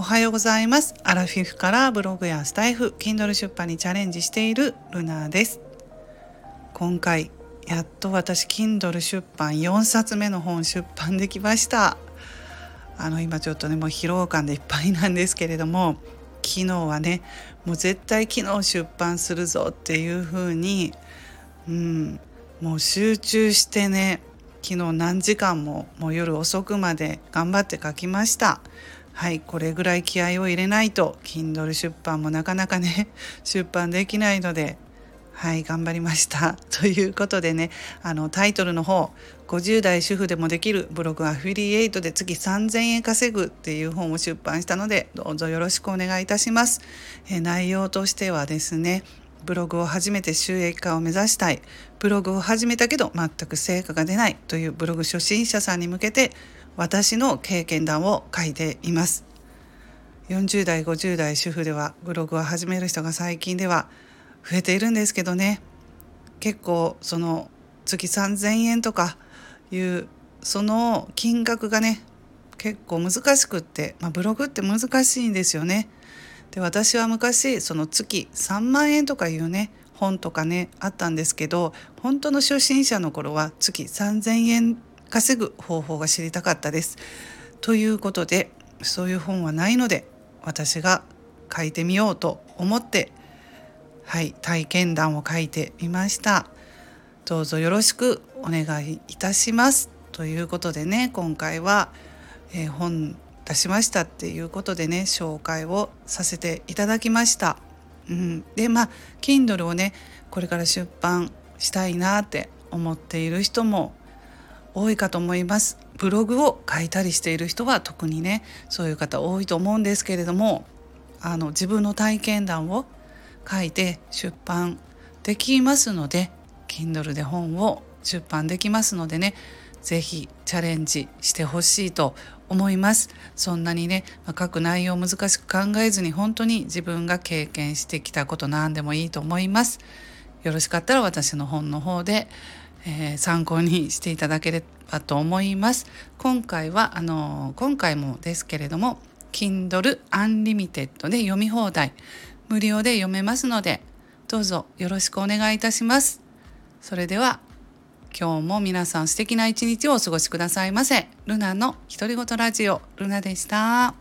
おはようございます。アラフィフからブログやスタイフ Kindle 出版にチャレンジしているルナです。今回やっと私 Kindle 出版4冊目の本出版できました。あの今ちょっとねもう疲労感でいっぱいなんですけれども昨日はねもう絶対昨日出版するぞっていう風にうんもう集中してね昨日何時間ももう夜遅くまで頑張って書きました。はいこれぐらい気合を入れないと Kindle 出版もなかなかね 出版できないのではい頑張りました。ということでねあのタイトルの方50代主婦でもできるブログアフィリエイトで月3000円稼ぐっていう本を出版したのでどうぞよろしくお願いいたします。え内容としてはですねブログを始めて収益化を目指したい。ブログを始めたけど全く成果が出ないというブログ初心者さんに向けて私の経験談を書いています40代50代主婦ではブログを始める人が最近では増えているんですけどね結構その月3,000円とかいうその金額がね結構難しくって、まあ、ブログって難しいんですよね。で私は昔その月3万円とかいうね本とかねあったんですけど本当の初心者の頃は月3,000円稼ぐ方法が知りたかったです。ということでそういう本はないので私が書いてみようと思ってはい体験談を書いてみました。どうぞよろしくお願いいたします。ということでね今回は、えー、本出しましたっていうことでね紹介をさせていただきました。うん、でまあ Kindle をねこれから出版したいなって思っている人も多いかと思います。ブログを書いたりしている人は特にねそういう方多いと思うんですけれどもあの自分の体験談を書いて出版できますので Kindle で本を出版できますのでね是非チャレンジしてほしいと思いますそんなにね、まあ、書く内容難しく考えずに本当に自分が経験してきたこと何でもいいと思いますよろしかったら私の本の方で、えー、参考にしていただければと思います今回はあの今回もですけれども Kindle Unlimited で読み放題無料で読めますのでどうぞよろしくお願いいたしますそれでは今日も皆さん素敵な一日をお過ごしくださいませ。ルナの独り言ラジオルナでした。